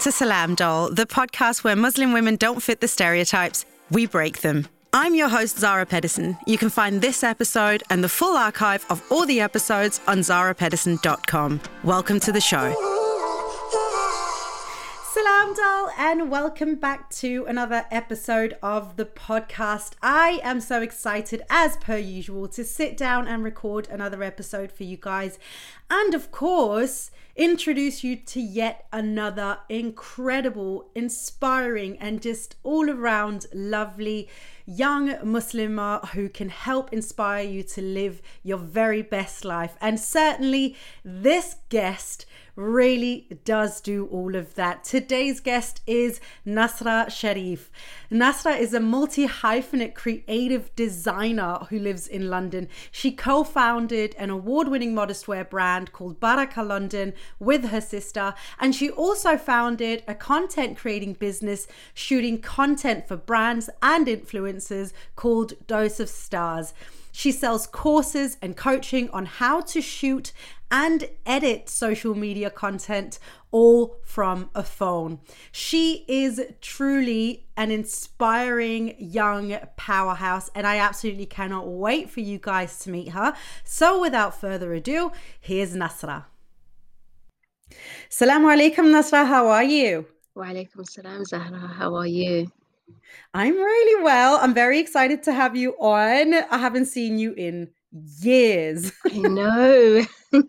to Salam Doll, the podcast where Muslim women don't fit the stereotypes, we break them. I'm your host, Zahra Pedersen. You can find this episode and the full archive of all the episodes on zahrapedersen.com. Welcome to the show. Salam and welcome back to another episode of the podcast. I am so excited, as per usual, to sit down and record another episode for you guys. And of course, introduce you to yet another incredible, inspiring, and just all around lovely young Muslimah who can help inspire you to live your very best life. And certainly, this guest really does do all of that. Today's guest is Nasra Sharif. Nasra is a multi hyphenate creative designer who lives in London. She co founded an award winning modest wear brand called Baraka London with her sister, and she also founded a content creating business shooting content for brands and influencers called Dose of Stars. She sells courses and coaching on how to shoot and edit social media content all from a phone. She is truly an inspiring young powerhouse, and I absolutely cannot wait for you guys to meet her. So, without further ado, here's Nasra. Salam alaikum, Nasra. How are you? Wa alaikum salam, Zahra. How are you? I'm really well. I'm very excited to have you on. I haven't seen you in years. I know. and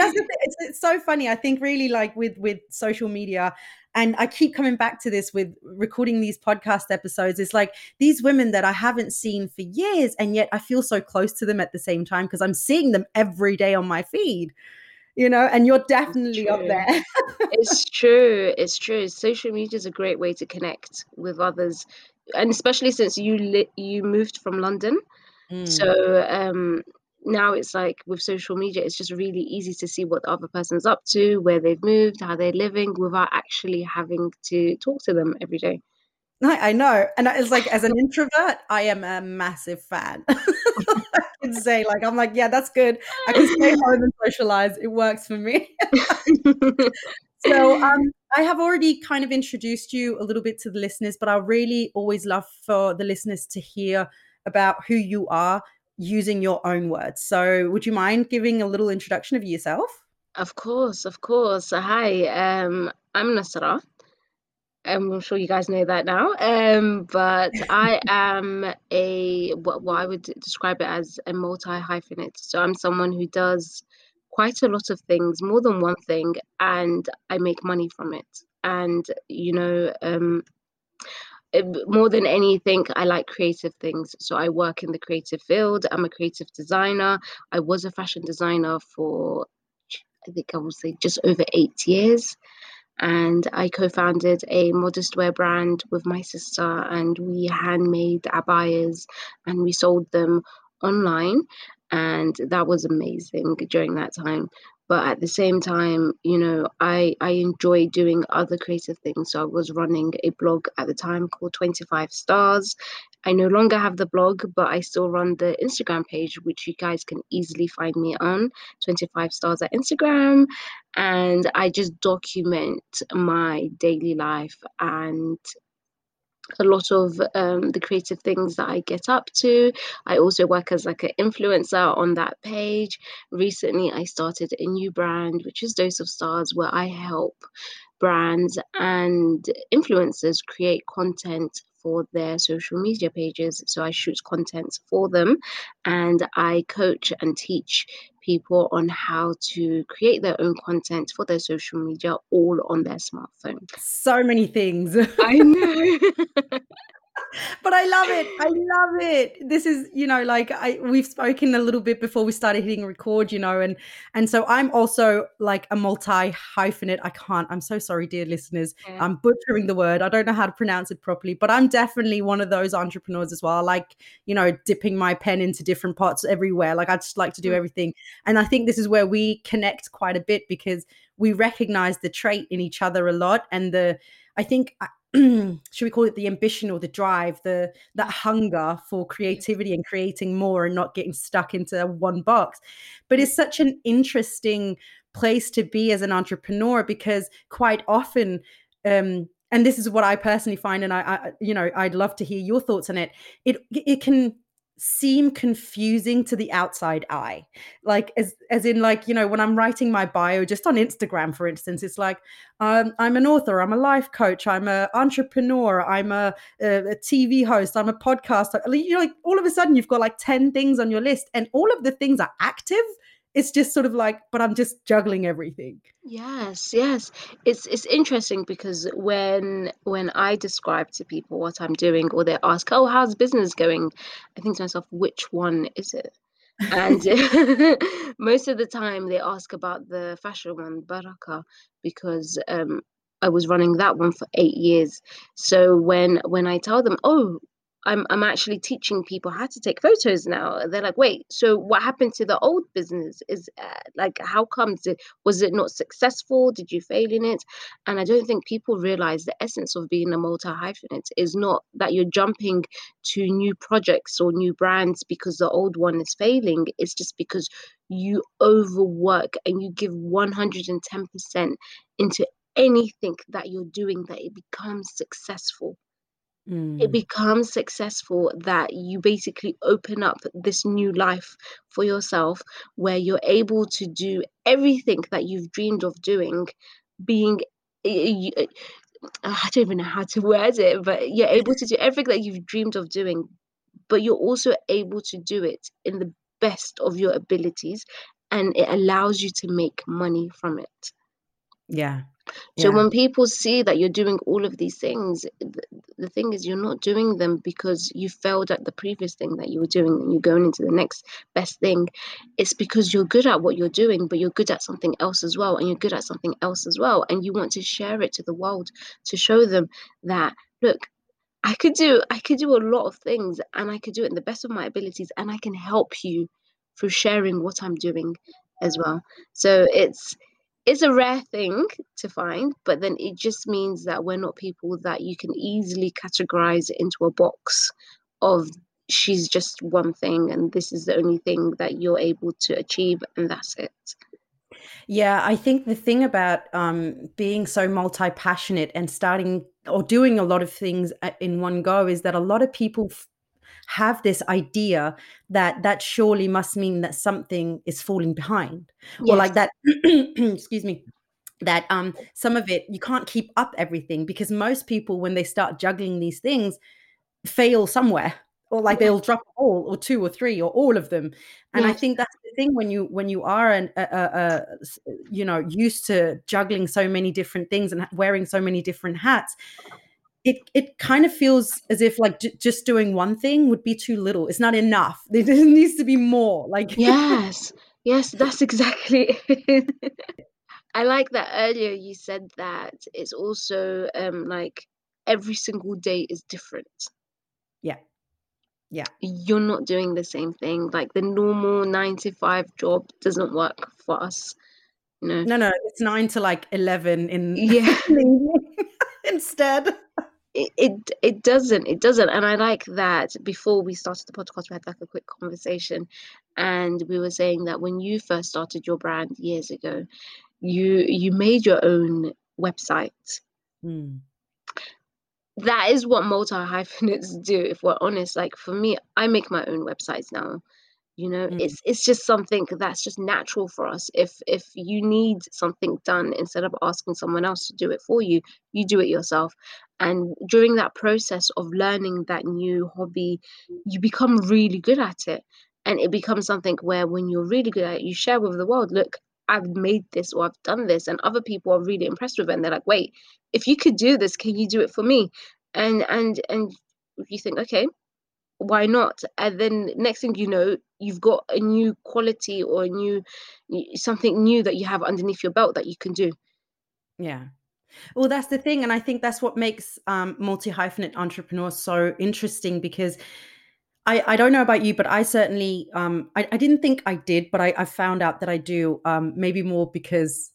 that's the thing. It's, it's so funny. I think really like with with social media, and I keep coming back to this with recording these podcast episodes. It's like these women that I haven't seen for years, and yet I feel so close to them at the same time because I'm seeing them every day on my feed you know and you're definitely up there it's true it's true social media is a great way to connect with others and especially since you li- you moved from london mm. so um now it's like with social media it's just really easy to see what the other person's up to where they've moved how they're living without actually having to talk to them every day I know. And it's like, as an introvert, I am a massive fan. I can say, like, I'm like, yeah, that's good. I can stay home and socialize. It works for me. so, um, I have already kind of introduced you a little bit to the listeners, but I really always love for the listeners to hear about who you are using your own words. So, would you mind giving a little introduction of yourself? Of course, of course. Hi, um, I'm Nasra. I'm sure you guys know that now. Um, but I am a what, what I would describe it as a multi hyphenate. So I'm someone who does quite a lot of things, more than one thing, and I make money from it. And you know, um, Eh, more than anything, I like creative things. So I work in the creative field. I'm a creative designer. I was a fashion designer for, I think I will say, just over eight years and I co-founded a modest wear brand with my sister and we handmade abayas and we sold them online and that was amazing during that time but at the same time you know i i enjoy doing other creative things so i was running a blog at the time called 25 stars I no longer have the blog, but I still run the Instagram page, which you guys can easily find me on 25 stars at Instagram. And I just document my daily life and a lot of um, the creative things that I get up to. I also work as like an influencer on that page. Recently, I started a new brand, which is Dose of Stars, where I help brands and influencers create content for their social media pages. So I shoot content for them and I coach and teach people on how to create their own content for their social media all on their smartphone. So many things. I know. but I love it. I love it. This is, you know, like I we've spoken a little bit before we started hitting record, you know, and and so I'm also like a multi hyphenate. I can't. I'm so sorry, dear listeners. Yeah. I'm butchering the word. I don't know how to pronounce it properly, but I'm definitely one of those entrepreneurs as well. I like, you know, dipping my pen into different pots everywhere. Like I just like to do mm. everything. And I think this is where we connect quite a bit because we recognize the trait in each other a lot and the I think should we call it the ambition or the drive the that hunger for creativity and creating more and not getting stuck into one box. But it's such an interesting place to be as an entrepreneur because quite often um and this is what i personally find and I, I you know i'd love to hear your thoughts on it. It it can seem confusing to the outside eye. Like as as in like you know when i'm writing my bio just on instagram for instance it's like um, i'm an author i'm a life coach i'm an entrepreneur i'm a, a, a tv host i'm a podcaster. You know like all of a sudden you've got like 10 things on your list and all of the things are active it's just sort of like but i'm just juggling everything Yes, yes. It's it's interesting because when when I describe to people what I'm doing or they ask, "Oh, how's business going?" I think to myself, which one is it? And most of the time they ask about the fashion one, Baraka, because um I was running that one for eight years. So when when I tell them, "Oh, I'm I'm actually teaching people how to take photos now. They're like, wait, so what happened to the old business? Is uh, like, how comes it was it not successful? Did you fail in it? And I don't think people realize the essence of being a multi hyphenate is not that you're jumping to new projects or new brands because the old one is failing. It's just because you overwork and you give 110% into anything that you're doing that it becomes successful it Mm. becomes successful that you basically open up this new life for yourself where you're able to do everything that you've dreamed of doing being eh, eh, y- y- eh, I don't even know how to word it, but you're able to do everything that you've dreamed of doing, but you're also able to do it in the best of your abilities, and it allows you to make money from it. Yeah So yeah when people see that you're doing all of these things, th- the thing is you're not doing them because you failed at the previous thing that you were doing and you're going into the next best thing. It's because you're good at what you're doing, but you're good at something else as well, and you're good at something else as well, and you want to share it to the world to show them that look, I could do I could do a lot of things and I could do it in the best of my abilities and I can help you through sharing what I'm doing as well. So it's it's a rare thing to find, but then it just means that we're not people that you can easily categorize into a box of she's just one thing and this is the only thing that you're able to achieve and that's it. Yeah, I think the thing about um, being so multi passionate and starting or doing a lot of things in one go is that a lot of people have this idea that that surely must mean that something is falling behind or like that, excuse me, that um, some of it you can't keep up everything because most people, when they start juggling these things, fail somewhere or like they'll drop all or two or three or all of them. And i think that's the thing when you when you are an a, a, a s- you know used to juggling so many different things and wearing so many different hats it it kind of feels as if like j- just doing one thing would be too little it's not enough there needs to be more like Yes. Yes, that's exactly it. I like that earlier you said that it's also um like every single day is different. yeah yeah You're not doing the same thing. Like the normal nine to five job doesn't work for us, you know. no no it's 9 to like 11 in, in Yeah, instead it, it it doesn't. It doesn't. And I like that before we started the podcast, we had like a quick conversation and we were saying that when you first started your brand years ago, you you made your own website. Mm, that is what multi hyphenates do if we're honest. Like for me i make my own websites now. You know mm, it's it's just something that's just natural for us. If if you need something done instead of asking someone else to do it for you you do it yourself and during that process of learning that new hobby you become really good at it and it becomes something where when you're really good at it you share with the world look i've made this or i've done this and other people are really impressed with it and they're like wait if you could do this can you do it for me and and and you think okay why not? And then next thing you know, you've got a new quality or a new something new that you have underneath your belt that you can do. yeah Well, that's the thing, and I think that's what makes um, multi hyphenate entrepreneurs so interesting because I, I don't know about you, but I certainly um, I, I didn't think I did, but I, I found out that I do. Um, maybe more because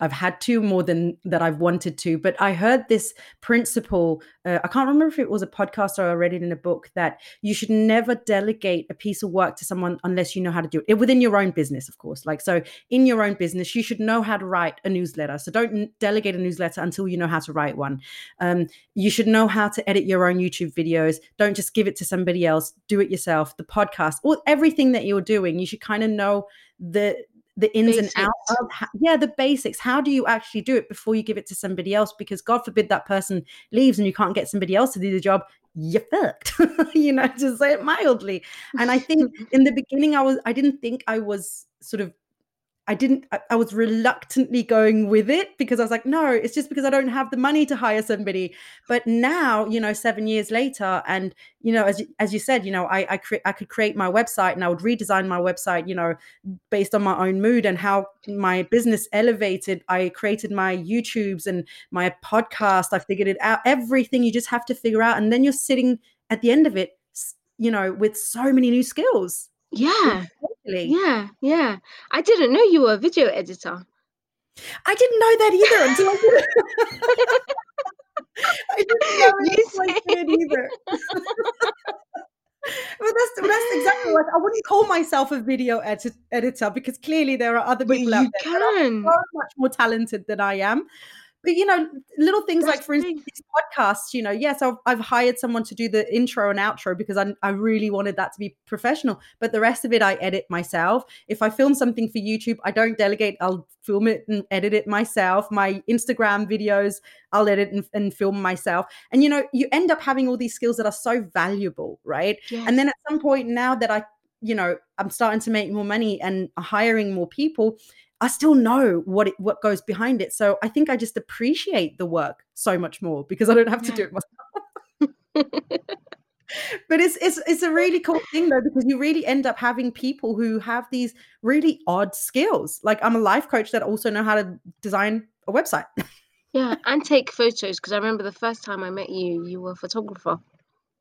I've had to more than that I've wanted to. But I heard this principle. Uh, I can't remember if it was a podcast or I read it in a book that you should never delegate a piece of work to someone unless you know how to do it within your own business, of course. Like so, in your own business, you should know how to write a newsletter. So don't delegate a newsletter until you know how to write one. Um, you should know how to edit your own YouTube videos. Don't just give it to somebody else. Do it yourself. The podcast, or everything that you're doing, you should kind of know the the ins basics. and outs of how, yeah the basics. How do you actually do it before you give it to somebody else? Because god forbid that person leaves and you can't get somebody else to do the job you're fucked you know to say it mildly. And i think in the beginning i was i didn't think i was sort of I didn't, I, I, was reluctantly going with it because I was like, no, it's just because I don't have the money to hire somebody. But now, you know, seven years later, and, you know, as, as you said, you know, I, I, cre- I could create my website and I would redesign my website, you know, based on my own mood and how my business elevated. I created my YouTubes and my podcast. I figured it out. Everything you just have to figure out. And then you're sitting at the end of it, you know, with so many new skills. Yeah. Yeah, yeah. I didn't know you were a video editor. I didn't know that either until I did I didn't know it did either. well, that's that's exactly like I wouldn't call myself a video edit- editor because clearly there are other people out there that so much more talented than I am but you know little things That's like for instance these podcasts you know yes I've, I've, hired someone to do the intro and outro because I, I really wanted that to be professional but the rest of it i edit myself. If i film something for youtube i don't delegate i'll film it and edit it myself. My instagram videos i'll edit and, and film myself. And you know you end up having all these skills that are so valuable right? Yes. and then at some point now that i you know i'm starting to make more money and hiring more people I still know what it, what goes behind it. So I think I just appreciate the work so much more because I don't have to do it myself. but it's it's it's a really cool thing though because you really end up having people who have these really odd skills. Like I'm a life coach that also know how to design a website. yeah, and take photos because I remember the first time I met you, you were a photographer.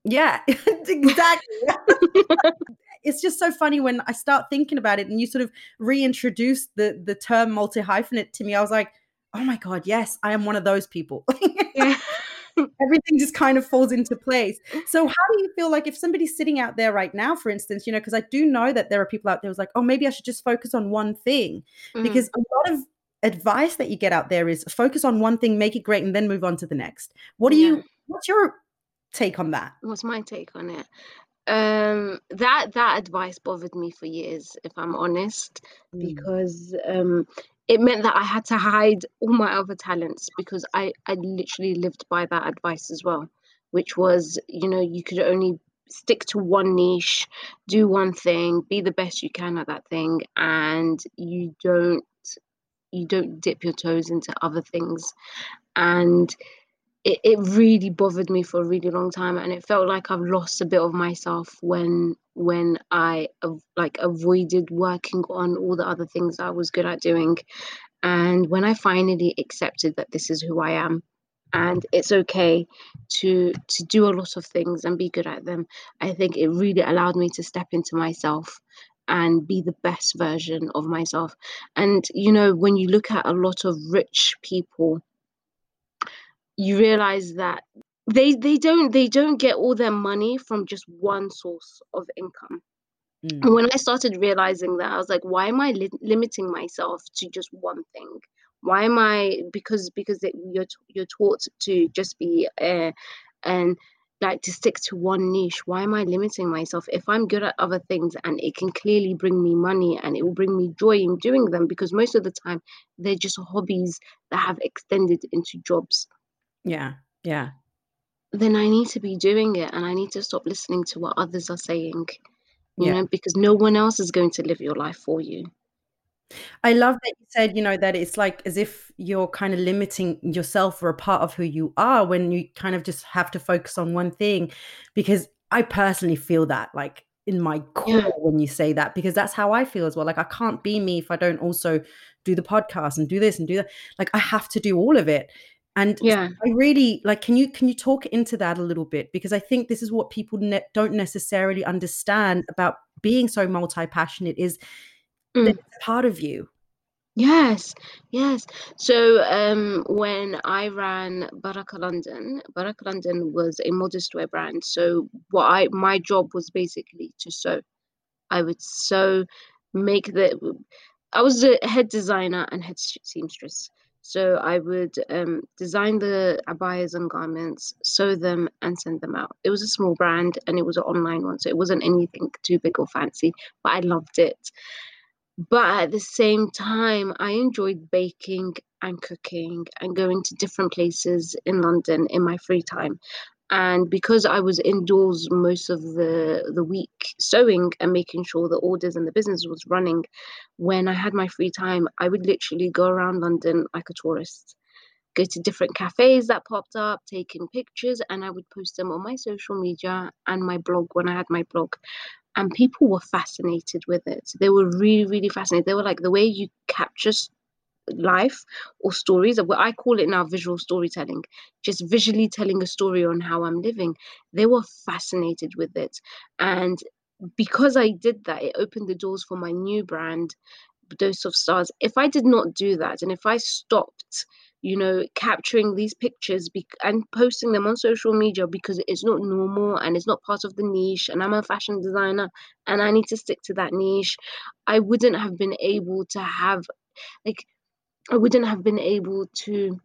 Yeah, exactly. it's just so funny when I start thinking about it and you sort of reintroduce the the term multi hyphenate to me. I was like, oh my god, yes, I am one of those people. Everything just kind of falls into place. So, how do you feel like if somebody's sitting out there right now, for instance, you know, because I do know that there are people out there who's like, oh, maybe I should just focus on one thing, mm. because a lot of advice that you get out there is focus on one thing, make it great, and then move on to the next. What do yeah. you? What's your take on that? What's my take on it? Um, that that advice bothered me for years, if I'm honest, mm. because um, it meant that I had to hide all my other talents because I I literally lived by that advice as well, which was you know you could only stick to one niche, do one thing, be the best you can at that thing, and you don't you don't dip your toes into other things, and it, it really bothered me for a really long time and it felt like I've lost a bit of myself when when I like avoided working on all the other things I was good at doing. And when I finally accepted that this is who I am and it's okay to to do a lot of things and be good at them I think it really allowed me to step into myself and be the best version of myself. And you know when you look at a lot of rich people you realize that they they don't they don't get all their money from just one source of income. Mm. when i started realizing that i was like why am i li- limiting myself to just one thing? Why am i because because it, you're you're taught to just be uh, and like to stick to one niche why am i limiting myself? If i'm good at other things and it can clearly bring me money and it will bring me joy in doing them because most of the time they're just hobbies that have extended into jobs yeah. Yeah. then I need to be doing it and I need to stop listening to what others are saying, you Yeah. know, because no one else is going to live your life for you. I love that you said, you know, that it's like as if you're kind of limiting yourself or a part of who you are when you kind of just have to focus on one thing. Because I personally feel that like in my core Yeah. when you say that, because that's how I feel as well. Like I can't be me if I don't also do the podcast and do this and do that. Like I have to do all of it and Yeah. i really like can you can you talk into that a little bit because i think this is what people ne- don't necessarily understand about being so multi-passionate is Mm. part of you Yes, yes. So um, when I ran Baraka London, Baraka London was a modest wear brand. So what I my job was basically to sew. I would sew, make the. I was a head designer and head seamstress. So I would um, design the abayas and garments, sew them, and send them out. It was a small brand and it was an online one, so it wasn't anything too big or fancy, but I loved it. But at the same time, I enjoyed baking and cooking and going to different places in London in my free time. And because I was indoors most of the the week sewing and making sure the orders and the business was running, when I had my free time, I would literally go around London like a tourist, go to different cafes that popped up, taking pictures, and I would post them on my social media and my blog when I had my blog and people were fascinated with it. They were really, really fascinated. They were like the way you capture life or stories. What I call it now visual storytelling, just visually telling a story on how I'm living. They were fascinated with it, and because I did that, it opened the doors for my new brand, Dose of Stars. If I did not do that, and if I stopped you know, capturing these pictures be- and posting them on social media because it's not normal and it's not part of the niche. And I'm a fashion designer and I need to stick to that niche. I wouldn't have been able to have, like, I wouldn't have been able to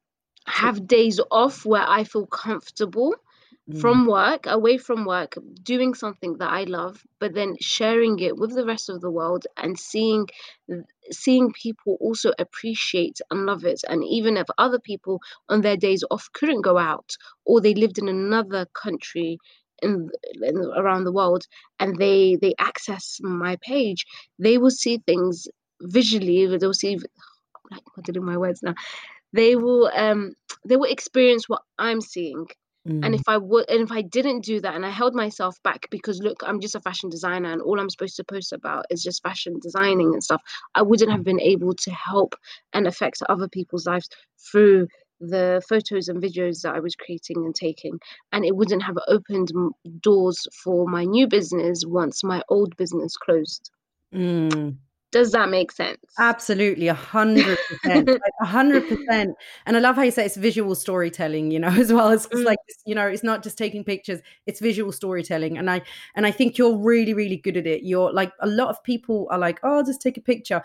have days off where I feel comfortable mm. from work, away from work, doing something that I love, but then sharing it with the rest of the world and seeing seeing people also appreciate and love it. And even if other people on their days off couldn't go out or they lived in another country in, in, around the world and they they access my page, they will see things visually. They'll see like I'm my words now. They will um they will experience what I'm seeing Mm. And if I would, and if I didn't do that, and I held myself back because look, I'm just a fashion designer, and all I'm supposed to post about is just fashion designing and stuff, I wouldn't have been able to help and affect other people's lives through the photos and videos that I was creating and taking, and it wouldn't have opened doors for my new business once my old business closed. Mm. Does that make sense? Absolutely, a hundred percent, a hundred percent. And I love how you say it's visual storytelling, you know, as well as mm. like you know, it's not just taking pictures; it's visual storytelling. And I and I think you're really, really good at it. You're like a lot of people are like, oh, I'll just take a picture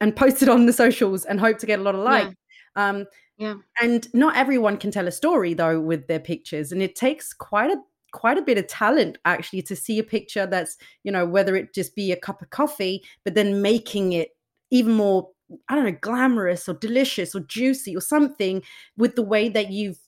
and post it on the socials and hope to get a lot of likes. Yeah. Um, yeah. And not everyone can tell a story though with their pictures, and it takes quite a quite a bit of talent actually to see a picture that's you know whether it just be a cup of coffee but then making it even more i don't know glamorous or delicious or juicy or something with the way that you've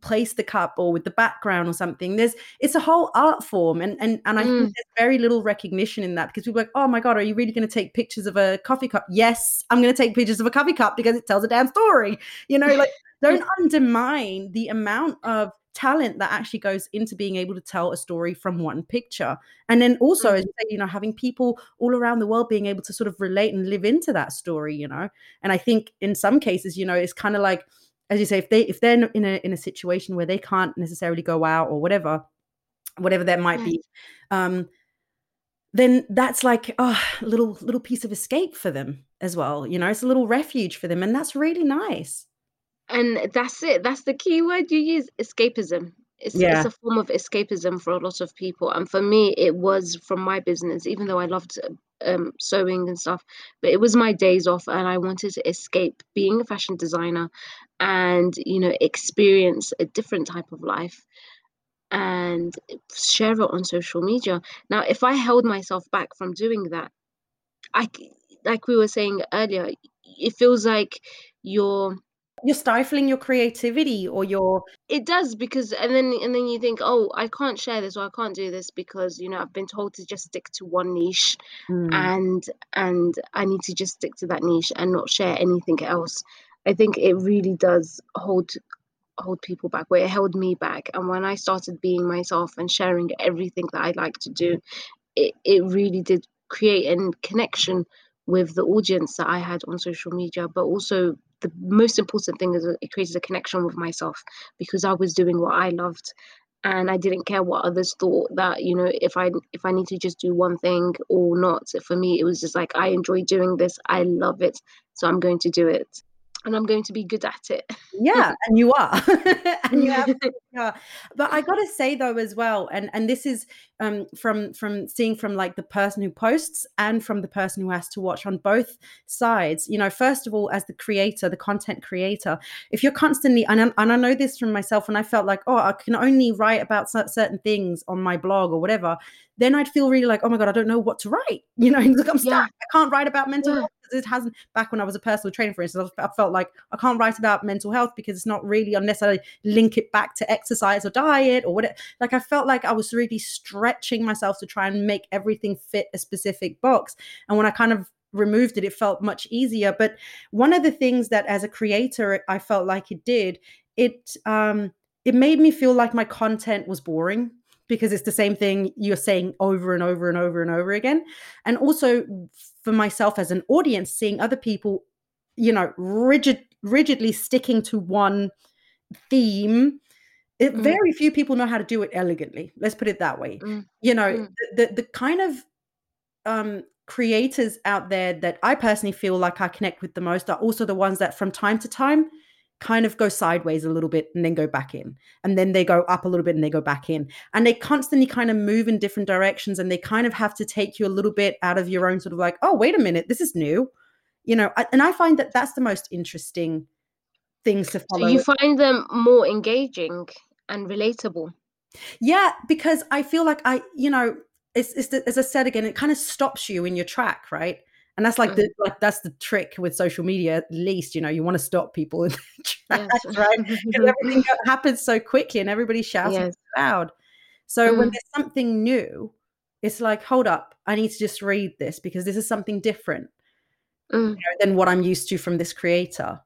placed the cup or with the background or something there's it's a whole art form and and, and i mm. think there's very little recognition in that because people are like oh my god are you really going to take pictures of a coffee cup yes i'm going to take pictures of a coffee cup because it tells a damn story you know like don't undermine the amount of talent that actually goes into being able to tell a story from one picture. And then also, mm-hmm. as you say, you know, having people all around the world being able to sort of relate and live into that story, you know. And I think in some cases, you know, it's kind of like, as you say, if they if they're in a in a situation where they can't necessarily go out or whatever, whatever that might be, um, then that's like oh, a little little piece of escape for them as well. You know, it's a little refuge for them, and that's really nice. And that's it. That's the key word you use, escapism. It's, yeah. it's a form of escapism for a lot of people. And for me, it was from my business, even though I loved um, sewing and stuff, but it was my days off and I wanted to escape being a fashion designer and, you know, experience a different type of life and share it on social media. Now, if I held myself back from doing that, I, like we were saying earlier, it feels like you're you're stifling your creativity or your it does because and then and then you think oh i can't share this or i can't do this because you know i've been told to just stick to one niche mm. and and i need to just stick to that niche and not share anything else i think it really does hold hold people back where it held me back and when i started being myself and sharing everything that i like to do it, it really did create a connection with the audience that i had on social media but also the most important thing is it created a connection with myself because I was doing what I loved and I didn't care what others thought that you know if I if I need to just do one thing or not. For me, it was just like I enjoy doing this. I love it, so I'm going to do it, and I'm going to be good at it. Yeah, and you are, and you are. But I got to say though as well, and and this is um, from from seeing from like the person who posts and from the person who has to watch on both sides. You know, first of all, as the creator, the content creator, if you're constantly and I, and I know this from myself, when I felt like oh, I can only write about certain things on my blog or whatever, then I'd feel really like oh my god, I don't know what to write. You know, like I'm stuck. Yeah. I can't write about mental yeah. health it hasn't back when I was a personal trainer, for instance, I felt like I can't write about mental health because it's not really unless I link it back to exercise or diet or whatever. Like I felt like I was really stretching myself to try and make everything fit a specific box. And when I kind of removed it, it felt much easier. But one of the things that as a creator, I felt like it did, it um it made me feel like my content was boring because it's the same thing you're saying over and over and over and over again. And also for myself as an audience, seeing other people, you know, rigid, rigidly sticking to one theme. It, mm. Very few people know how to do it elegantly. Let's put it that way. Mm. You know, mm. the, the, kind of um, creators out there that I personally feel like I connect with the most are also the ones that from time to time kind of go sideways a little bit and then go back in and then they go up a little bit and they go back in and they constantly kind of move in different directions and they kind of have to take you a little bit out of your own sort of like oh wait a minute this is new you know and i find that that's the most interesting things to follow so you find them more engaging and relatable yeah because i feel like i you know it's, it's the, as i said again it kind of stops you in your track right and that's like mm. the like that's the trick with social media at least you know you want to stop people in the tracks, yes. right because everything happens so quickly and everybody shouts yes. loud so mm. when there's something new it's like hold up i need to just read this because this is something different mm. you know, than what i'm used to from this creator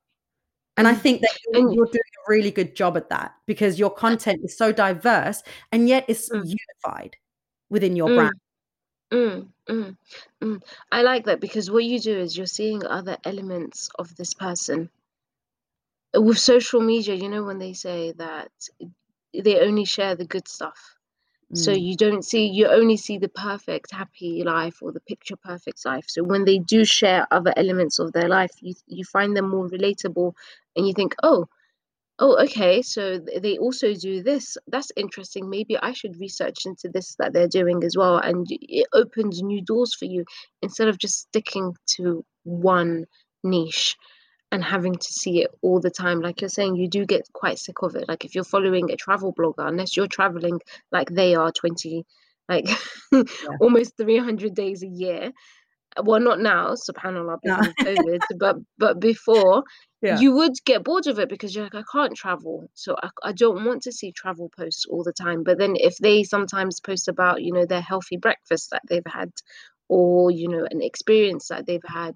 and I mm. think that you're, you're, doing a really good job at that because your content is so diverse and yet it's mm. unified within your mm. brand. Mm, mm, mm. I like that because what you do is you're seeing other elements of this person. With social media, you know, when they say that they only share the good stuff. So mm. you don't see, you only see the perfect, happy life or the picture perfect life. So when they do share other elements of their life, you you find them more relatable and you think, oh, oh okay so they also do this that's interesting maybe i should research into this that they're doing as well and it opens new doors for you instead of just sticking to one niche and having to see it all the time like you're saying you do get quite sick of it like if you're following a travel blogger unless you're traveling like they are 20 like yeah. almost 300 days a year uh, well not now subhanallah because no. covid but but before yeah. you would get bored of it because you're like i can't travel so I, I don't want to see travel posts all the time but then if they sometimes post about you know their healthy breakfast that they've had or you know an experience that they've had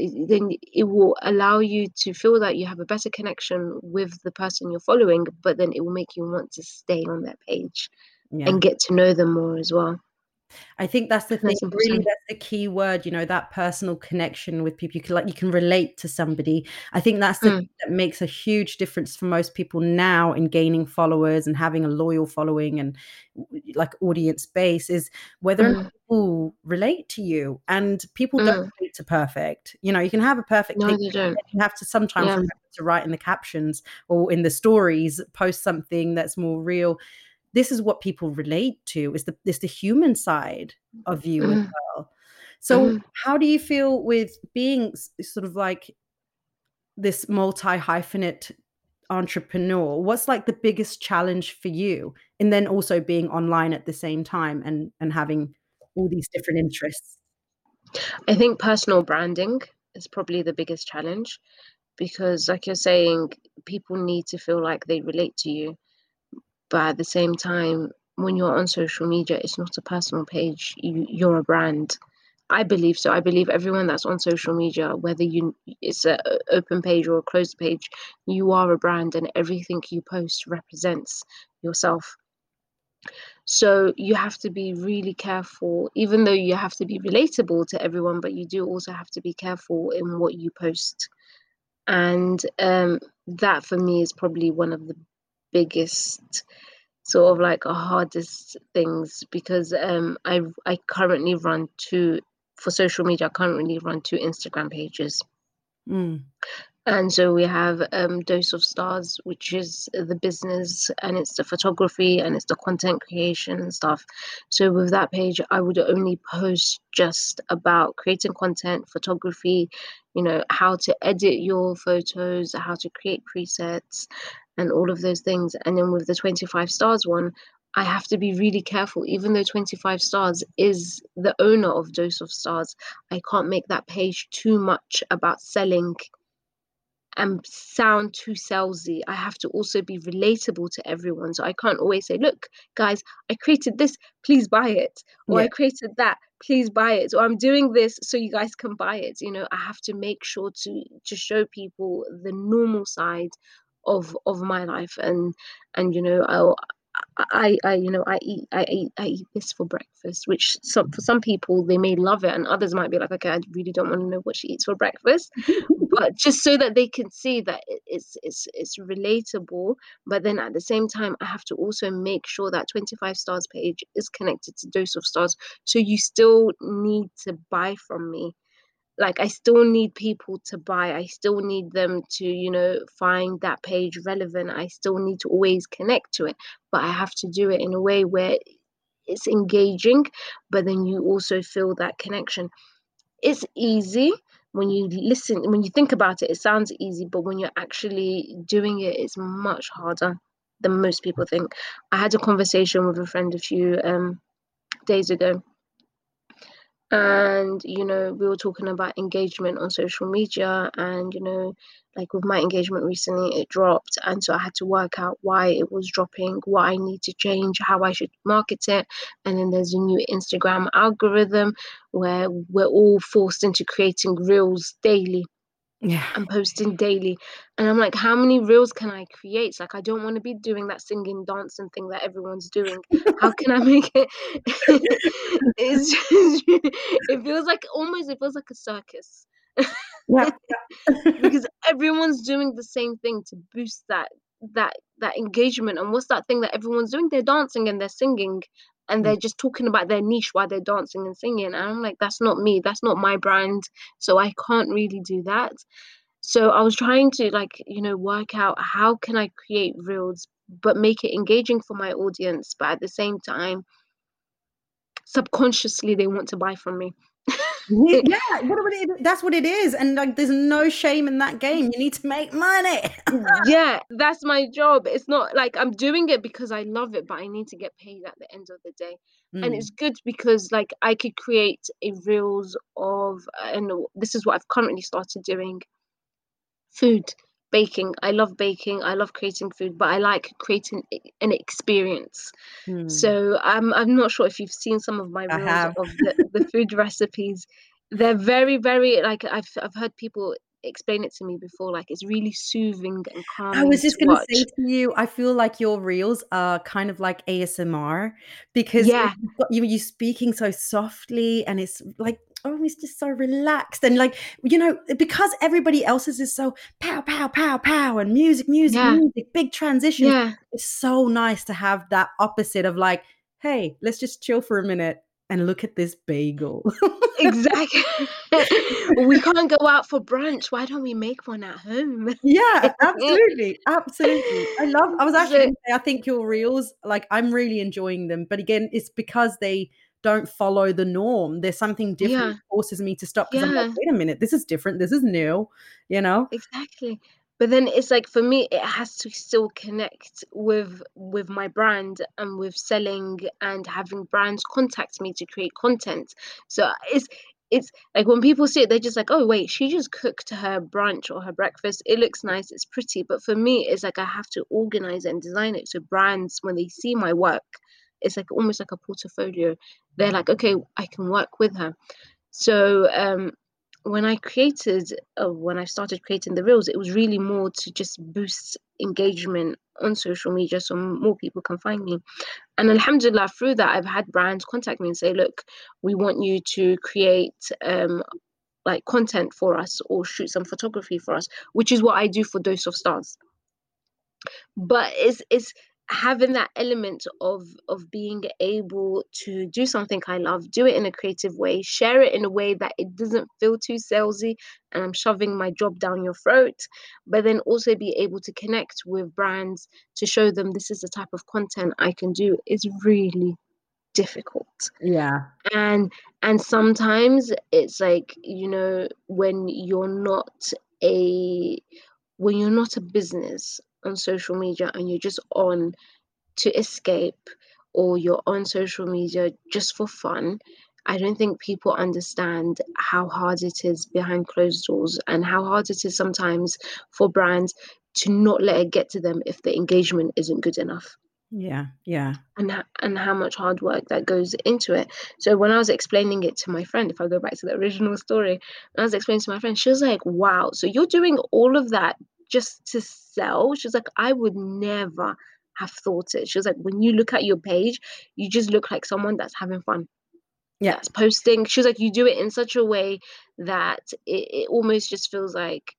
then it will allow you to feel that you have a better connection with the person you're following but then it will make you want to stay on their page yeah. and get to know them more as well I think that's the thing. Really, that's the key word. You know, that personal connection with people. You can like you can relate to somebody. I think that's the mm. that makes a huge difference for most people now in gaining followers and having a loyal following and like audience base is whether mm. people relate to you. And people mm. don't relate to perfect. You know, you can have a perfect. No, you don't. You have to sometimes yeah. to write in the captions or in the stories, post something that's more real this is what people relate to is the is the human side of you as well. So mm. how do you feel with being sort of like this multi hyphenate entrepreneur? What's like the biggest challenge for you? And then also being online at the same time and and having all these different interests. I think personal branding is probably the biggest challenge because like you're saying people need to feel like they relate to you but at the same time when you're on social media it's not a personal page you, you're a brand. I believe so. I believe everyone that's on social media whether you it's an open page or a closed page you are a brand and everything you post represents yourself. So you have to be really careful even though you have to be relatable to everyone but you do also have to be careful in what you post. And um, that for me is probably one of the biggest sort of like hardest things because um I I currently run two for social media. I currently run two Instagram pages. Mm. And so we have um, Dose of Stars, which is the business and it's the photography and it's the content creation and stuff. So with that page, I would only post just about creating content, photography, you know, how to edit your photos, how to create presets, and all of those things. And then with the 25 stars one, I have to be really careful. Even though 25 stars is the owner of Dose of Stars, I can't make that page too much about selling and sound too salesy. I have to also be relatable to everyone. So I can't always say, look, guys, I created this, please buy it. Or Yeah. I created that, please buy it. Or I'm doing this so you guys can buy it. You know, I have to make sure to to show people the normal side of of my life and and you know I'll I, I, you know, I eat, I eat, I eat this for breakfast, which some for some people they may love it, and others might be like, okay, I really don't want to know what she eats for breakfast, but just so that they can see that it's it's it's relatable. But then at the same time, I have to also make sure that 25 stars page is connected to Dose of Stars, so you still need to buy from me like I still need people to buy. I still need them to, you know, find that page relevant. I still need to always connect to it, but I have to do it in a way where it's engaging, but then you also feel that connection. It's easy when you listen, when you think about it, it sounds easy, but when you're actually doing it, it's much harder than most people think. I had a conversation with a friend a few um, days ago and you know we were talking about engagement on social media and you know like with my engagement recently it dropped. And so i had to work out why it was dropping what i need to change how i should market it. And then there's a new instagram algorithm where we're all forced into creating reels daily Yeah. and posting daily. And I'm like, how many reels can I create? It's like I don't want to be doing that singing, dancing thing that everyone's doing. How can I make it? it's just, it feels like almost it feels like a circus Yeah. because everyone's doing the same thing to boost that that that engagement. And what's that thing that everyone's doing? They're dancing and they're singing. And Mm. they're just talking about their niche while they're dancing and singing. And I'm like, that's not me. That's not my brand. So I can't really do that. So I was trying to like, you know, work out how can I create reels but make it engaging for my audience, but at the same time, subconsciously they want to buy from me. Yeah, yeah, what what it, that's what it is, and like, there's no shame in that game. You need to make money. yeah, that's my job. It's not like I'm doing it because I love it, but I need to get paid at the end of the day. And Mm. it's good because like I could create a reels of and this is what I've currently started doing. Food, baking. I love baking. I love creating food, but I like creating an experience. Mm. So I'm I'm not sure if you've seen some of my reels of the, the food recipes. They're very, very like I've I've heard people explain it to me before, like it's really soothing and calm. I was just to gonna say to you, I feel like your reels are kind of like ASMR because Yeah, you you speaking so softly, and it's like oh, it's just so relaxed and like you know because everybody else's is so pow pow pow pow and music music yeah, music big transitions. yeah, It's so nice to have that opposite of like, hey, let's just chill for a minute and look at this bagel. exactly. we can't go out for brunch. Why don't we make one at home? Yeah, absolutely, absolutely. I love. I was actually So, going to say, I think your reels, like, I'm really enjoying them. But again, it's because they don't follow the norm. There's something different yeah, forces me to stop because I'm like, wait a minute, this is different. This is new. You know? Exactly. But then it's like for me it has to still connect with with my brand and with selling and having brands contact me to create content. So it's it's like when people see it, they're just like, oh wait, she just cooked her brunch or her breakfast. It looks nice, it's pretty. But for me, it's like I have to organize it and design it so brands, when they see my work, it's like almost like a portfolio. They're like, okay, I can work with her. So um when I created, uh, when I started creating the reels, it was really more to just boost engagement on social media so more people can find me. And alhamdulillah, through that, I've had brands contact me and say, look, we want you to create um, like content for us or shoot some photography for us, which is what I do for Dose of Stars. But it's, it's, having that element of of being able to do something I love, do it in a creative way, share it in a way that it doesn't feel too salesy and I'm shoving my job down your throat, but then also be able to connect with brands to show them this is the type of content I can do is really difficult. Yeah. And and sometimes it's like, you know, when you're not a when you're not a business on social media and you're just on to escape or you're on social media just for fun, I don't think people understand how hard it is behind closed doors and how hard it is sometimes for brands to not let it get to them if the engagement isn't good enough. Yeah, yeah. And and how much hard work that goes into it. So when I was explaining it to my friend, if I go back to the original story, I was explaining to my friend, she was like, "Wow, so you're doing all of that just to sell?" She was like, "I would never have thought it." She was like, "When you look at your page, you just look like someone that's having fun." Yeah. That's posting. She was like, "You do it in such a way that it, it almost just feels like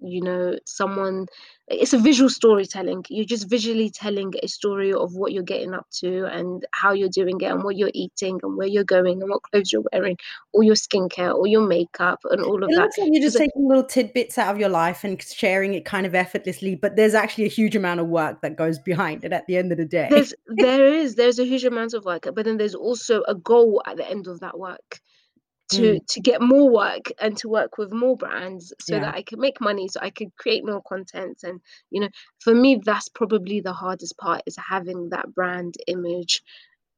you know someone it's a visual storytelling. You're just visually telling a story of what you're getting up to and how you're doing it and what you're eating and where you're going and what clothes you're wearing or your skincare or your makeup and all of it that. looks like you're just taking little tidbits out of your life and sharing it kind of effortlessly but there's actually a huge amount of work that goes behind it at the end of the day. There's there is there's a huge amount of work but then there's also a goal at the end of that work to Mm, to get more work and to work with more brands so yeah. That I could make money so I could create more content and you know for me that's probably the hardest part is having that brand image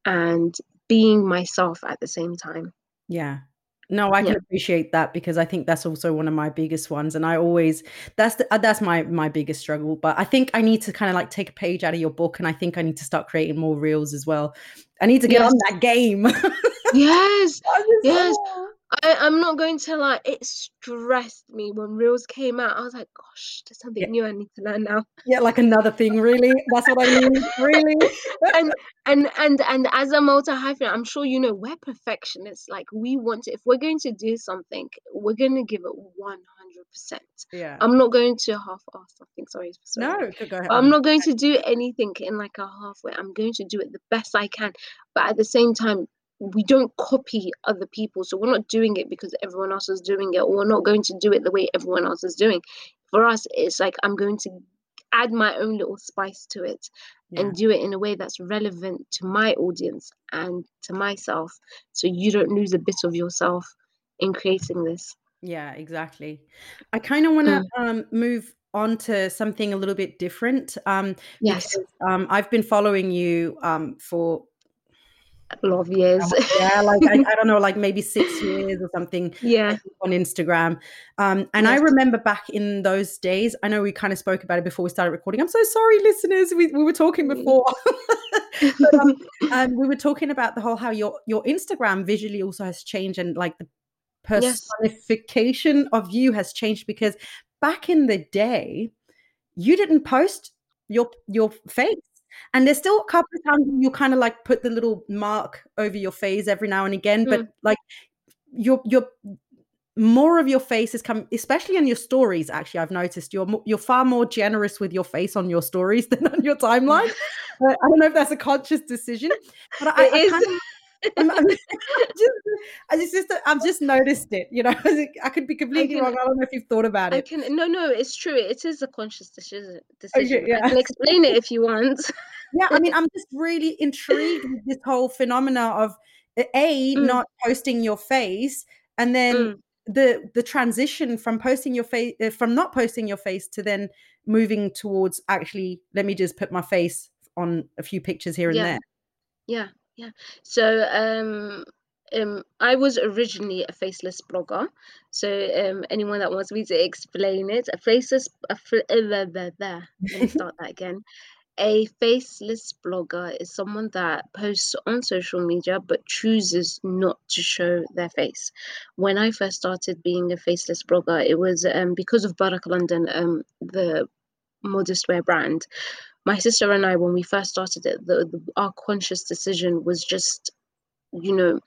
and being myself at the same time. Yeah. No i yeah. can appreciate that because i think that's also one of my biggest ones and i always that's the, uh, that's my my biggest struggle but i think i need to kind of like take a page out of your book and i think i need to start creating more reels as well. I need to get on that game yes yes oh. I, I'm not going to lie, it stressed me when Reels came out. I was like, gosh, there's yeah, something new I need to learn now. yeah like another thing really that's what i mean really and and and and as a multi hyphen, I'm sure you know we're perfectionists. Like we want to, if we're going to do something, we're going to give it 100 percent. yeah I'm not going to half-ass something. Sorry swearing. no go ahead But I'm not going to do anything in like a halfway. I'm going to do it the best I can. But at the same time, we don't copy other people. So we're not doing it because everyone else is doing it, or we're not going to do it the way everyone else is doing. For us, it's like I'm going to add my own little spice to it yeah and do it in a way that's relevant to my audience and to myself. So you don't lose a bit of yourself in creating this. Yeah, exactly. I kind of want to Mm. um, move on to something a little bit different um, Yes, because um, I've been following you um, for a lot of years. um, yeah, like I, I don't know, like maybe six years or something yeah, on Instagram. Um, and I remember back in those days, I know we kind of spoke about it before we started recording. I'm so sorry, listeners. We, we were talking before. but um, um, we were talking about the whole how your your Instagram visually also has changed and like the yes. personification of you has changed because back in the day you didn't post your your face and there's still a couple of times you kind of like put the little mark over your face every now and again but Mm. like your your more of your face is coming especially in your stories actually i've noticed you're mo- you're far more generous with your face on your stories than on your timeline i don't know if that's a conscious decision but i, I is. kind of I'm, I'm just, I just, just, I've just noticed it. You know, I could be I completely can wrong. I don't know if you've thought about I it. can no no it's true it is a conscious decision Okay, decision I can explain it if you want yeah. I mean, I'm just really intrigued with this whole phenomena of a Mm, not posting your face, and then mm, the the transition from posting your face uh, from not posting your face to then moving towards actually let me just put my face on a few pictures here and yeah there. yeah yeah so um um I was originally a faceless blogger so um anyone that wants me to explain it a faceless a fa- uh, blah, blah, blah. let me start that again a faceless blogger is someone that posts on social media but chooses not to show their face. When I first started being a faceless blogger, it was um, because of Baraka London, um, the modest wear brand. My sister and I, when we first started it, the, the, our conscious decision was just you know,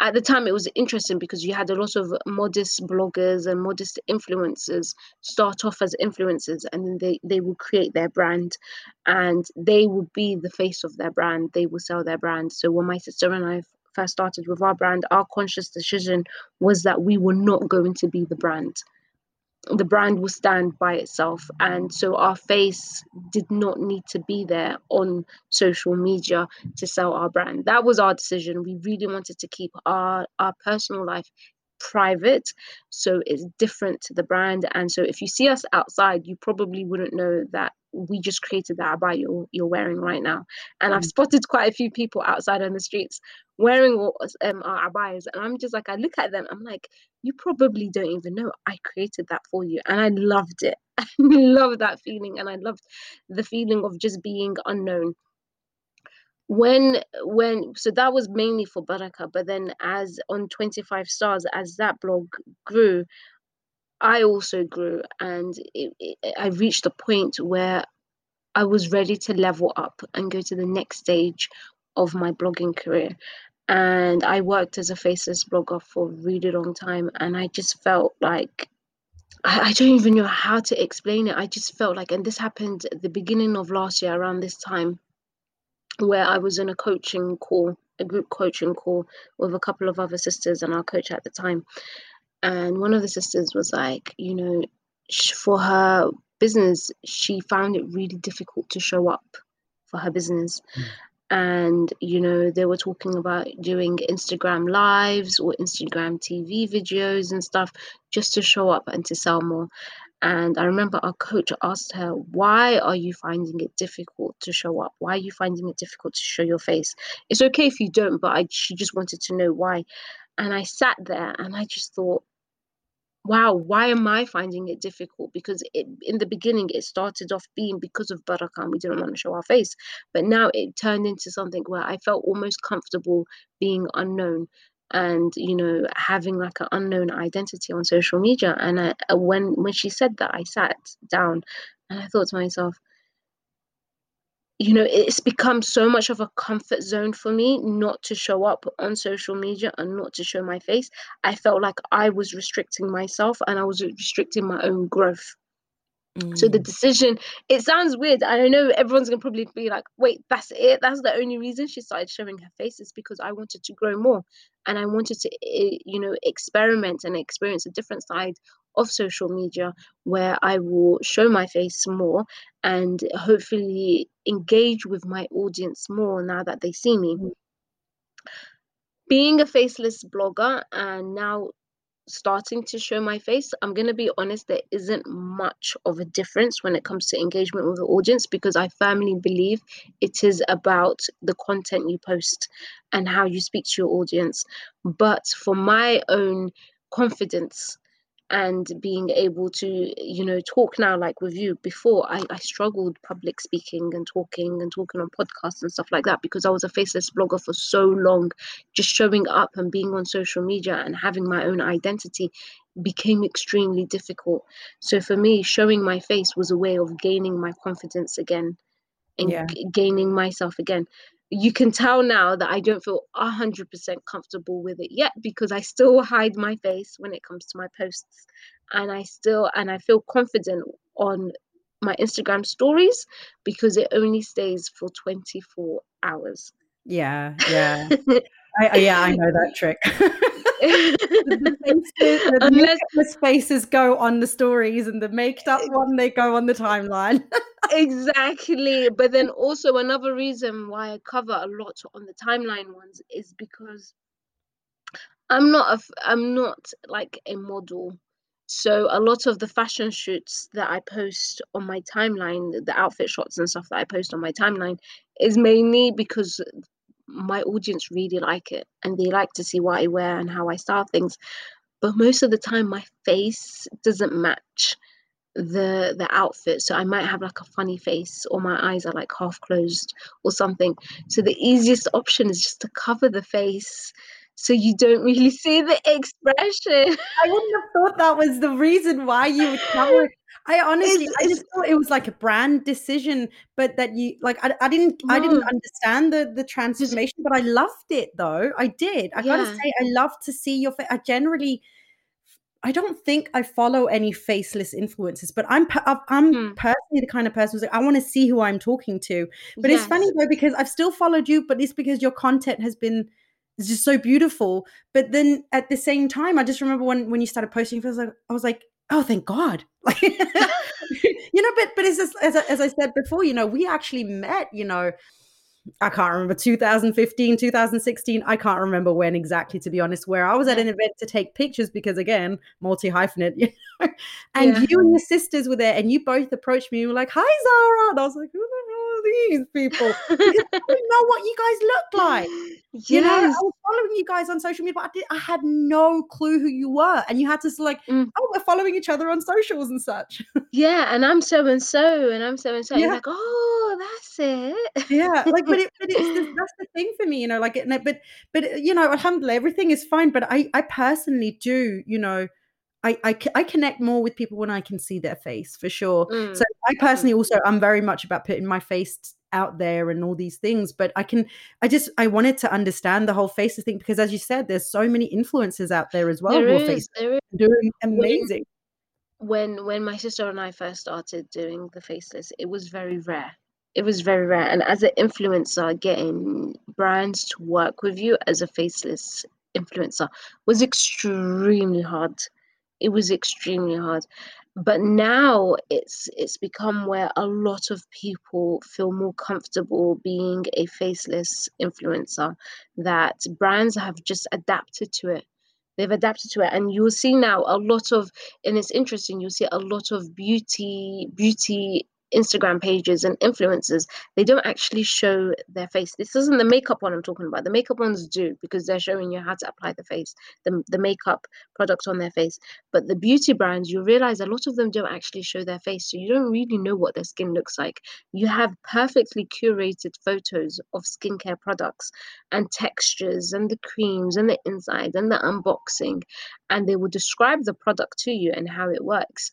at the time it was interesting because you had a lot of modest bloggers and modest influencers start off as influencers and then they, they will create their brand and they will be the face of their brand. They will sell their brand. So when my sister and I first started with our brand, our conscious decision was that we were not going to be the brand the brand will stand by itself. And so our face did not need to be there on social media to sell our brand. That was our decision. We really wanted to keep our our personal life private so it's different to the brand. And so if you see us outside you probably wouldn't know that we just created that abaya you're, you're wearing right now. And mm. i've spotted quite a few people outside on the streets wearing um, our abayas and i'm just like i look at them i'm like you probably don't even know i created that for you. And i loved it. I love that feeling and i loved the feeling of just being unknown when when so that was mainly for baraka but then as on 25 stars as that blog grew i also grew and it, it, i reached a point where i was ready to level up and go to the next stage of my blogging career. And i worked as a faceless blogger for a really long time and i just felt like I, don't even know how to explain it. I just felt like and this happened at the beginning of last year around this time where I was in a coaching call, a group coaching call with a couple of other sisters and our coach at the time. And one of the sisters was like, you know, for her business, she found it really difficult to show up for her business. Mm. And, you know, they were talking about doing Instagram lives or Instagram TV videos and stuff just to show up and to sell more. And I remember our coach asked her, Why are you finding it difficult to show up? Why are you finding it difficult to show your face? It's okay if you don't, but I, she just wanted to know why. And I sat there and I just thought, wow, why am I finding it difficult? Because it, in the beginning, it started off being because of Baraka and we didn't want to show our face. But now it turned into something where I felt almost comfortable being unknown and you know having like an unknown identity on social media and I, uh, when when she said that i sat down and i thought to myself you know it's become so much of a comfort zone for me not to show up on social media and not to show my face i felt like i was restricting myself and i was restricting my own growth so the mm. decision, it sounds weird. I know everyone's gonna probably be like, wait, that's it. That's the only reason she started showing her face is because I wanted to grow more and I wanted to, eh, you know, experiment and experience a different side of social media where I will show my face more and hopefully engage with my audience more now that they see me. Mm. Being a faceless blogger and now starting to show my face, I'm going to be honest, there isn't much of a difference when it comes to engagement with the audience because I firmly believe it is about the content you post and how you speak to your audience. But for my own confidence and being able to you know talk now like with you. Before I, I struggled public speaking and talking and talking on podcasts and stuff like that because i was a faceless blogger for so long. Just showing up and being on social media and having my own identity became extremely difficult. So for me showing my face was a way of gaining my confidence again and yeah. g- gaining myself again you can tell now that I don't feel 100% comfortable with it yet because I still hide my face when it comes to my posts and I still and I feel confident on my Instagram stories because it only stays for 24 hours. Yeah, yeah. I, yeah, I know that trick. the, faces, the Unless, faces go on the stories and the maked up one they go on the timeline. Exactly but then also another reason why i cover a lot on the timeline ones is because i'm not a i'm not like a model. So a lot of the fashion shoots that i post on my timeline the outfit shots and stuff that i post on my timeline is mainly because my audience really like it and they like to see what i wear and how i style things but most of the time my face doesn't match the the outfit. So i might have like a funny face or my eyes are like half closed or something. So the easiest option is just to cover the face so you don't really see the expression. I wouldn't have thought that was the reason why you would cover I honestly, it's, I just thought it was like a brand decision, but that you like, I, I didn't. I didn't understand the the transformation, but I loved it though. I did. I yeah. gotta say, I love to see your face. I generally, I don't think I follow any faceless influencers, but I'm I'm hmm. personally the kind of person who's like I want to see who I'm talking to. But yes. it's funny though because I've still followed you, but it's because your content has been just so beautiful. But then at the same time, I just remember when when you started posting, I was like, I was like, oh, thank God. Like, you know, but but it's just as as I said before, you know, we actually met, you know, I can't remember 2015, 2016. I can't remember when exactly, to be honest, where I was at an event to take pictures because, again, multi hyphenate, you know, and yeah. you and your sisters were there and you both approached me and were like, Hi, Zahra. And I was like, Who the hell are these people? Didn't know what you guys look like. Yes. You know, I was following you guys on social media, but I, did, I had no clue who you were. And you had to like, mm. oh, we're following each other on socials and such. Yeah, and I'm so and so, and I'm so and so. Yeah. like, oh, that's it. yeah, like, but, it, but it's that's the thing for me, you know. Like, it, but but you know, alhamdulillah, everything is fine. But I I personally do, you know, I, I, I connect more with people when I can see their face for sure. Mm. So I personally also I'm very much about putting my face out there and all these things but i can i just i wanted to understand the whole faces thing because as you said there's so many influences out there as well there is, there is. doing amazing when when my sister and i first started doing the faceless it was very rare it was very rare and as an influencer getting brands to work with you as a faceless influencer was extremely hard it was extremely hard. But now it's it's become where a lot of people feel more comfortable being a faceless influencer that brands have just adapted to it. They've adapted to it and you'll see now a lot of and it's interesting you'll see a lot of beauty beauty Instagram pages and influencers, they don't actually show their face. This isn't the makeup one I'm talking about. The makeup ones do because they're showing you how to apply the face, the, the makeup product on their face. But the beauty brands, you realize a lot of them don't actually show their face. So you don't really know what their skin looks like. You have perfectly curated photos of skincare products and textures and the creams and the inside and the unboxing. And they will describe the product to you and how it works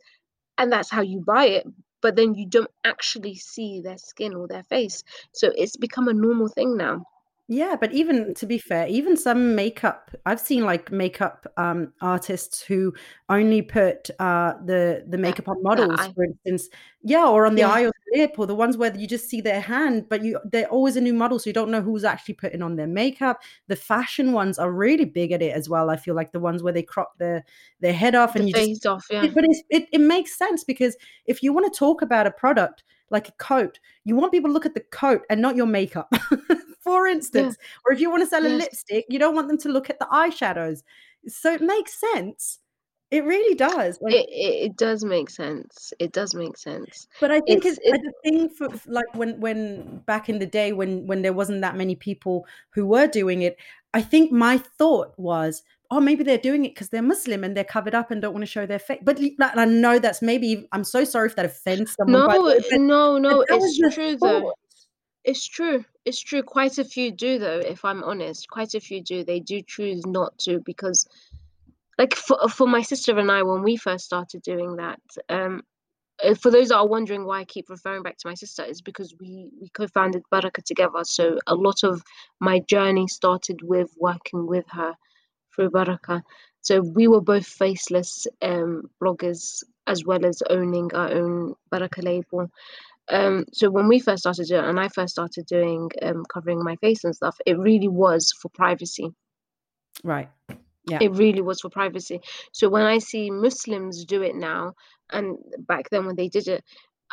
and that's how you buy it but then you don't actually see their skin or their face. So it's become a normal thing now. Yeah, but even to be fair, even some makeup, I've seen like makeup um, artists who only put uh, the the makeup on models, for instance. Yeah, or on the yeah. eye or the lip, or the ones where you just see their hand, but you they're always a new model, so you don't know who's actually putting on their makeup. The fashion ones are really big at it as well. I feel like the ones where they crop their their head off and you face just off, yeah. But it it makes sense because if you want to talk about a product like a coat, you want people to look at the coat and not your makeup. for instance. Yeah. Or if you want to sell yes. a lipstick, you don't want them to look at the eyeshadows. So it makes sense. It really does. Like, it, it, it, does make sense. It does make sense. But I think it's, it's, it's the thing for like when when back in the day when when there wasn't that many people who were doing it, I think my thought was, oh, maybe they're doing it because they're Muslim and they're covered up and don't want to show their face. But I know that's maybe. I'm so sorry if that offends someone. No, no, no. It's true though. It's true. It's true. Quite a few do, though, if I'm honest. Quite a few do. They do choose not to because, like, for, for my sister and I, when we first started doing that, um, uh, for those that are wondering why I keep referring back to my sister, is because we, we co founded Baraka together. So a lot of my journey started with working with her through Baraka. So we were both faceless um, bloggers as well as owning our own Baraka label um so when we first started doing and i first started doing um covering my face and stuff it really was for privacy. Right. Yeah. It really was for privacy. So when i see muslims do it now and back then when they did it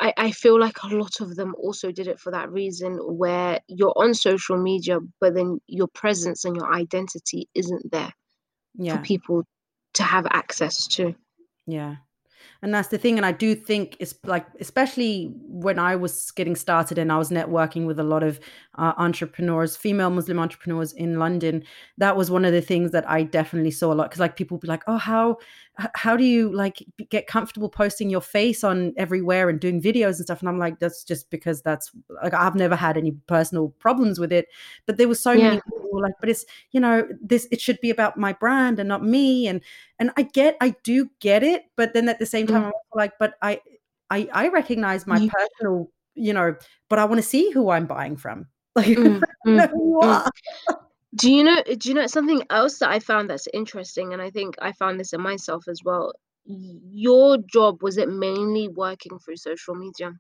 I, I feel like a lot of them also did it for that reason where you're on social media but then your presence and your identity isn't there yeah. for people to have access to. Yeah and that's the thing and i do think it's like especially when i was getting started and i was networking with a lot of uh, entrepreneurs female muslim entrepreneurs in london that was one of the things that i definitely saw a lot because like people be like oh how how do you like get comfortable posting your face on everywhere and doing videos and stuff and i'm like that's just because that's like i've never had any personal problems with it but there was so yeah. many people like but it's you know this it should be about my brand and not me and and i get i do get it but then at the same time mm. i'm like but i I I recognize my You- personal, you know, but I want to see who I'm buying from. Like, Mm, mm, mm. Do you know? Do you know something else that I found that's interesting? And I think I found this in myself as well. Your job was it mainly working through social media?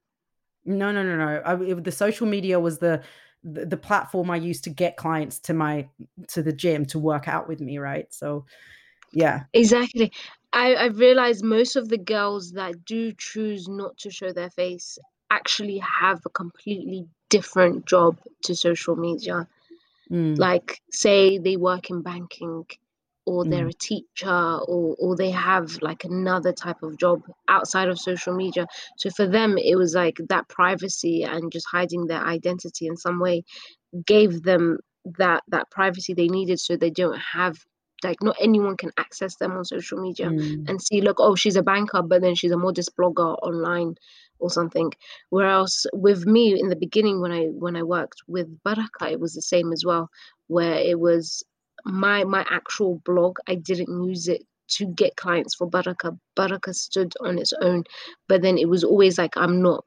No, no, no, no. I, it, the social media was the, the the platform I use to get clients to my to the gym to work out with me, right? So, yeah. Exactly. I, I've realized most of the girls that do choose not to show their face actually have a completely different job to social media. Mm, Like, say they work in banking, or they're mm, a teacher, or or they have like another type of job outside of social media. So for them, it was like that privacy and just hiding their identity in some way gave them that that privacy they needed so they don't have like not anyone can access them on social media mm, and see look oh she's a banker but then she's a modest blogger online or something. Whereas with me in the beginning when i when i worked with baraka it was the same as well where it was my my actual blog i didn't use it to get clients for baraka baraka stood on its own but then it was always like i'm not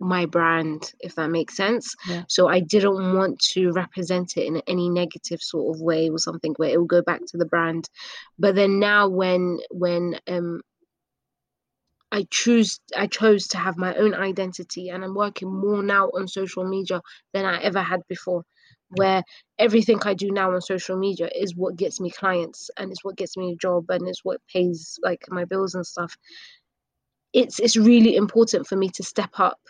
my brand if that makes sense yeah. so I didn't want to represent it in any negative sort of way or something where it will go back to the brand. But then now when when um I choose I chose to have my own identity and I'm working more now on social media than I ever had before. Where everything I do now on social media is what gets me clients and it's what gets me a job and it's what pays like my bills and stuff. It's it's really important for me to step up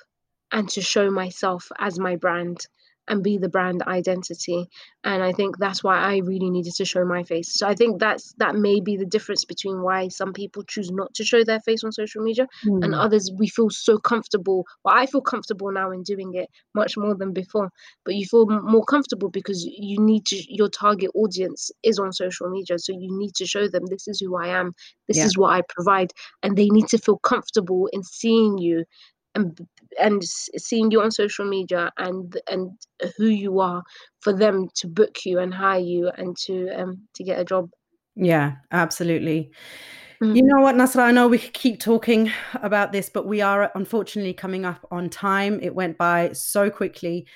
and to show myself as my brand and be the brand identity. And i think that's why i really needed to show my face. So i think that's that may be the difference between why some people choose not to show their face on social media and Mm, others we feel so comfortable well i feel comfortable now in doing it much more than before. But you feel more comfortable because you need to your target audience is on social media. So you need to show them this is who i am. This yeah. is what i provide. And they need to feel comfortable in seeing you and and seeing you on social media and and who you are for them to book you and hire you and to um to get a job Yeah, absolutely. You Mm. know what, Nasra? I know we could keep talking about this, but we are unfortunately coming up on time. It went by so quickly.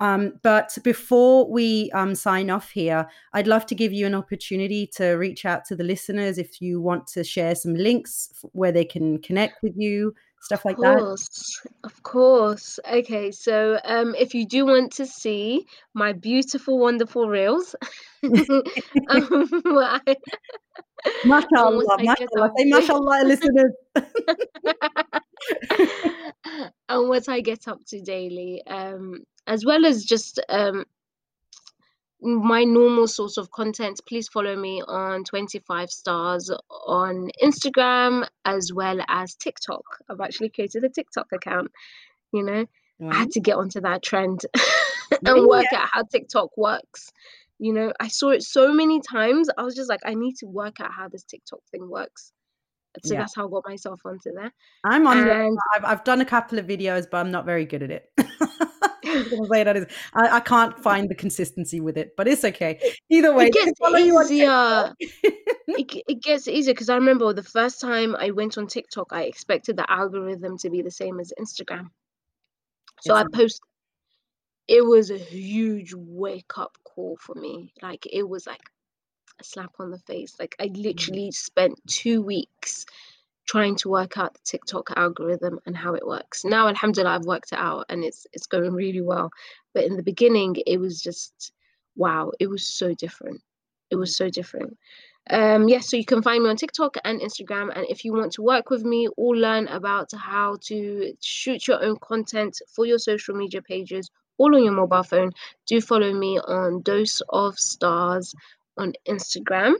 Um, but before we um, sign off here, I'd love to give you an opportunity to reach out to the listeners if you want to share some links where they can connect with you, stuff Of like that. course, of course. Okay, so um, if you do want to see my beautiful, wonderful reels, um, what I, Mashallah, mashallah. Say mashallah, listeners. and what I get up to daily, um, as well as just um, my normal source of content, please follow me on 25 stars on Instagram as well as TikTok. I've actually created a TikTok account, you know. I had mm. to get onto that trend and work yeah. out how TikTok works. You know, I saw it so many times. I was just like, I need to work out how this TikTok thing works. So Yeah. that's how I got myself onto there. I'm on there. And I've, I've done a couple of videos, but I'm not very good at it. I'm just gonna say that is, I, I can't find the consistency with it, but it's okay. Either way, it gets follow you on easier. It, it gets easier because I remember the first time I went on TikTok, I expected the algorithm to be the same as Instagram. So It's I post. It was a huge wake up call for me. Like it was like a slap on the face. Like I Mm. literally spent two weeks trying to work out the TikTok algorithm and how it works. Now, alhamdulillah, I've worked it out and it's it's going really well. But in the beginning, it was just wow, it was so different. It was so different. Um, yes, so you can find me on TikTok and Instagram. And if you want to work with me or learn about how to shoot your own content for your social media pages, all on your mobile phone, do follow me on Dose of Stars on Instagram.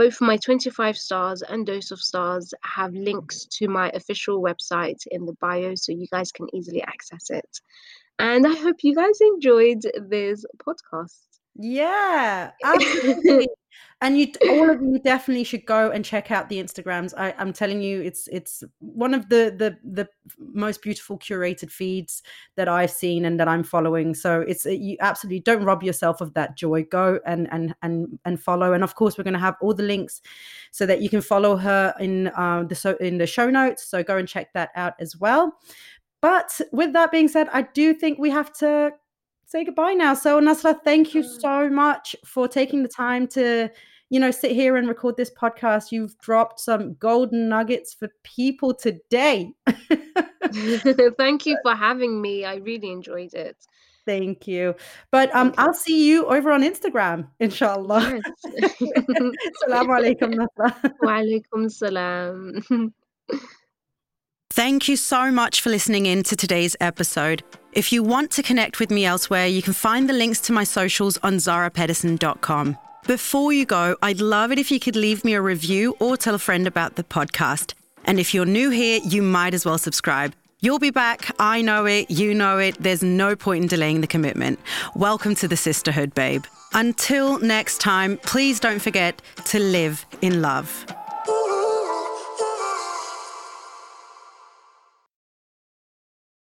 Both my 25 stars and Dose of Stars have links to my official website in the bio so you guys can easily access it. And I hope you guys enjoyed this podcast. Yeah, absolutely. and you all of you definitely should go and check out the instagrams. I, am telling you it's it's one of the the the most beautiful curated feeds that i've seen and that i'm following. So it's you absolutely don't rob yourself of that joy. Go and and and and follow. And of course we're going to have all the links so that you can follow her in uh, the so in the show notes. So go and check that out as well. But with that being said i do think we have to say goodbye now. So Nasra, thank you mm. so much for taking the time to, you know, sit here and record this podcast. You've dropped some golden nuggets for people today. thank you for having me. I really enjoyed it. Thank you. But um, I'll see you over on Instagram, inshallah. Yes. Assalamu alaikum, Nasra. Wa alaikum salam. Thank you so much for listening in to today's episode. If you want to connect with me elsewhere, you can find the links to my socials on zahrapedersen.com. Before you go, I'd love it if you could leave me a review or tell a friend about the podcast. And if you're new here, you might as well subscribe. You'll be back. I know it. You know it. There's no point in delaying the commitment. Welcome to the sisterhood, babe. Until next time, please don't forget to live in love.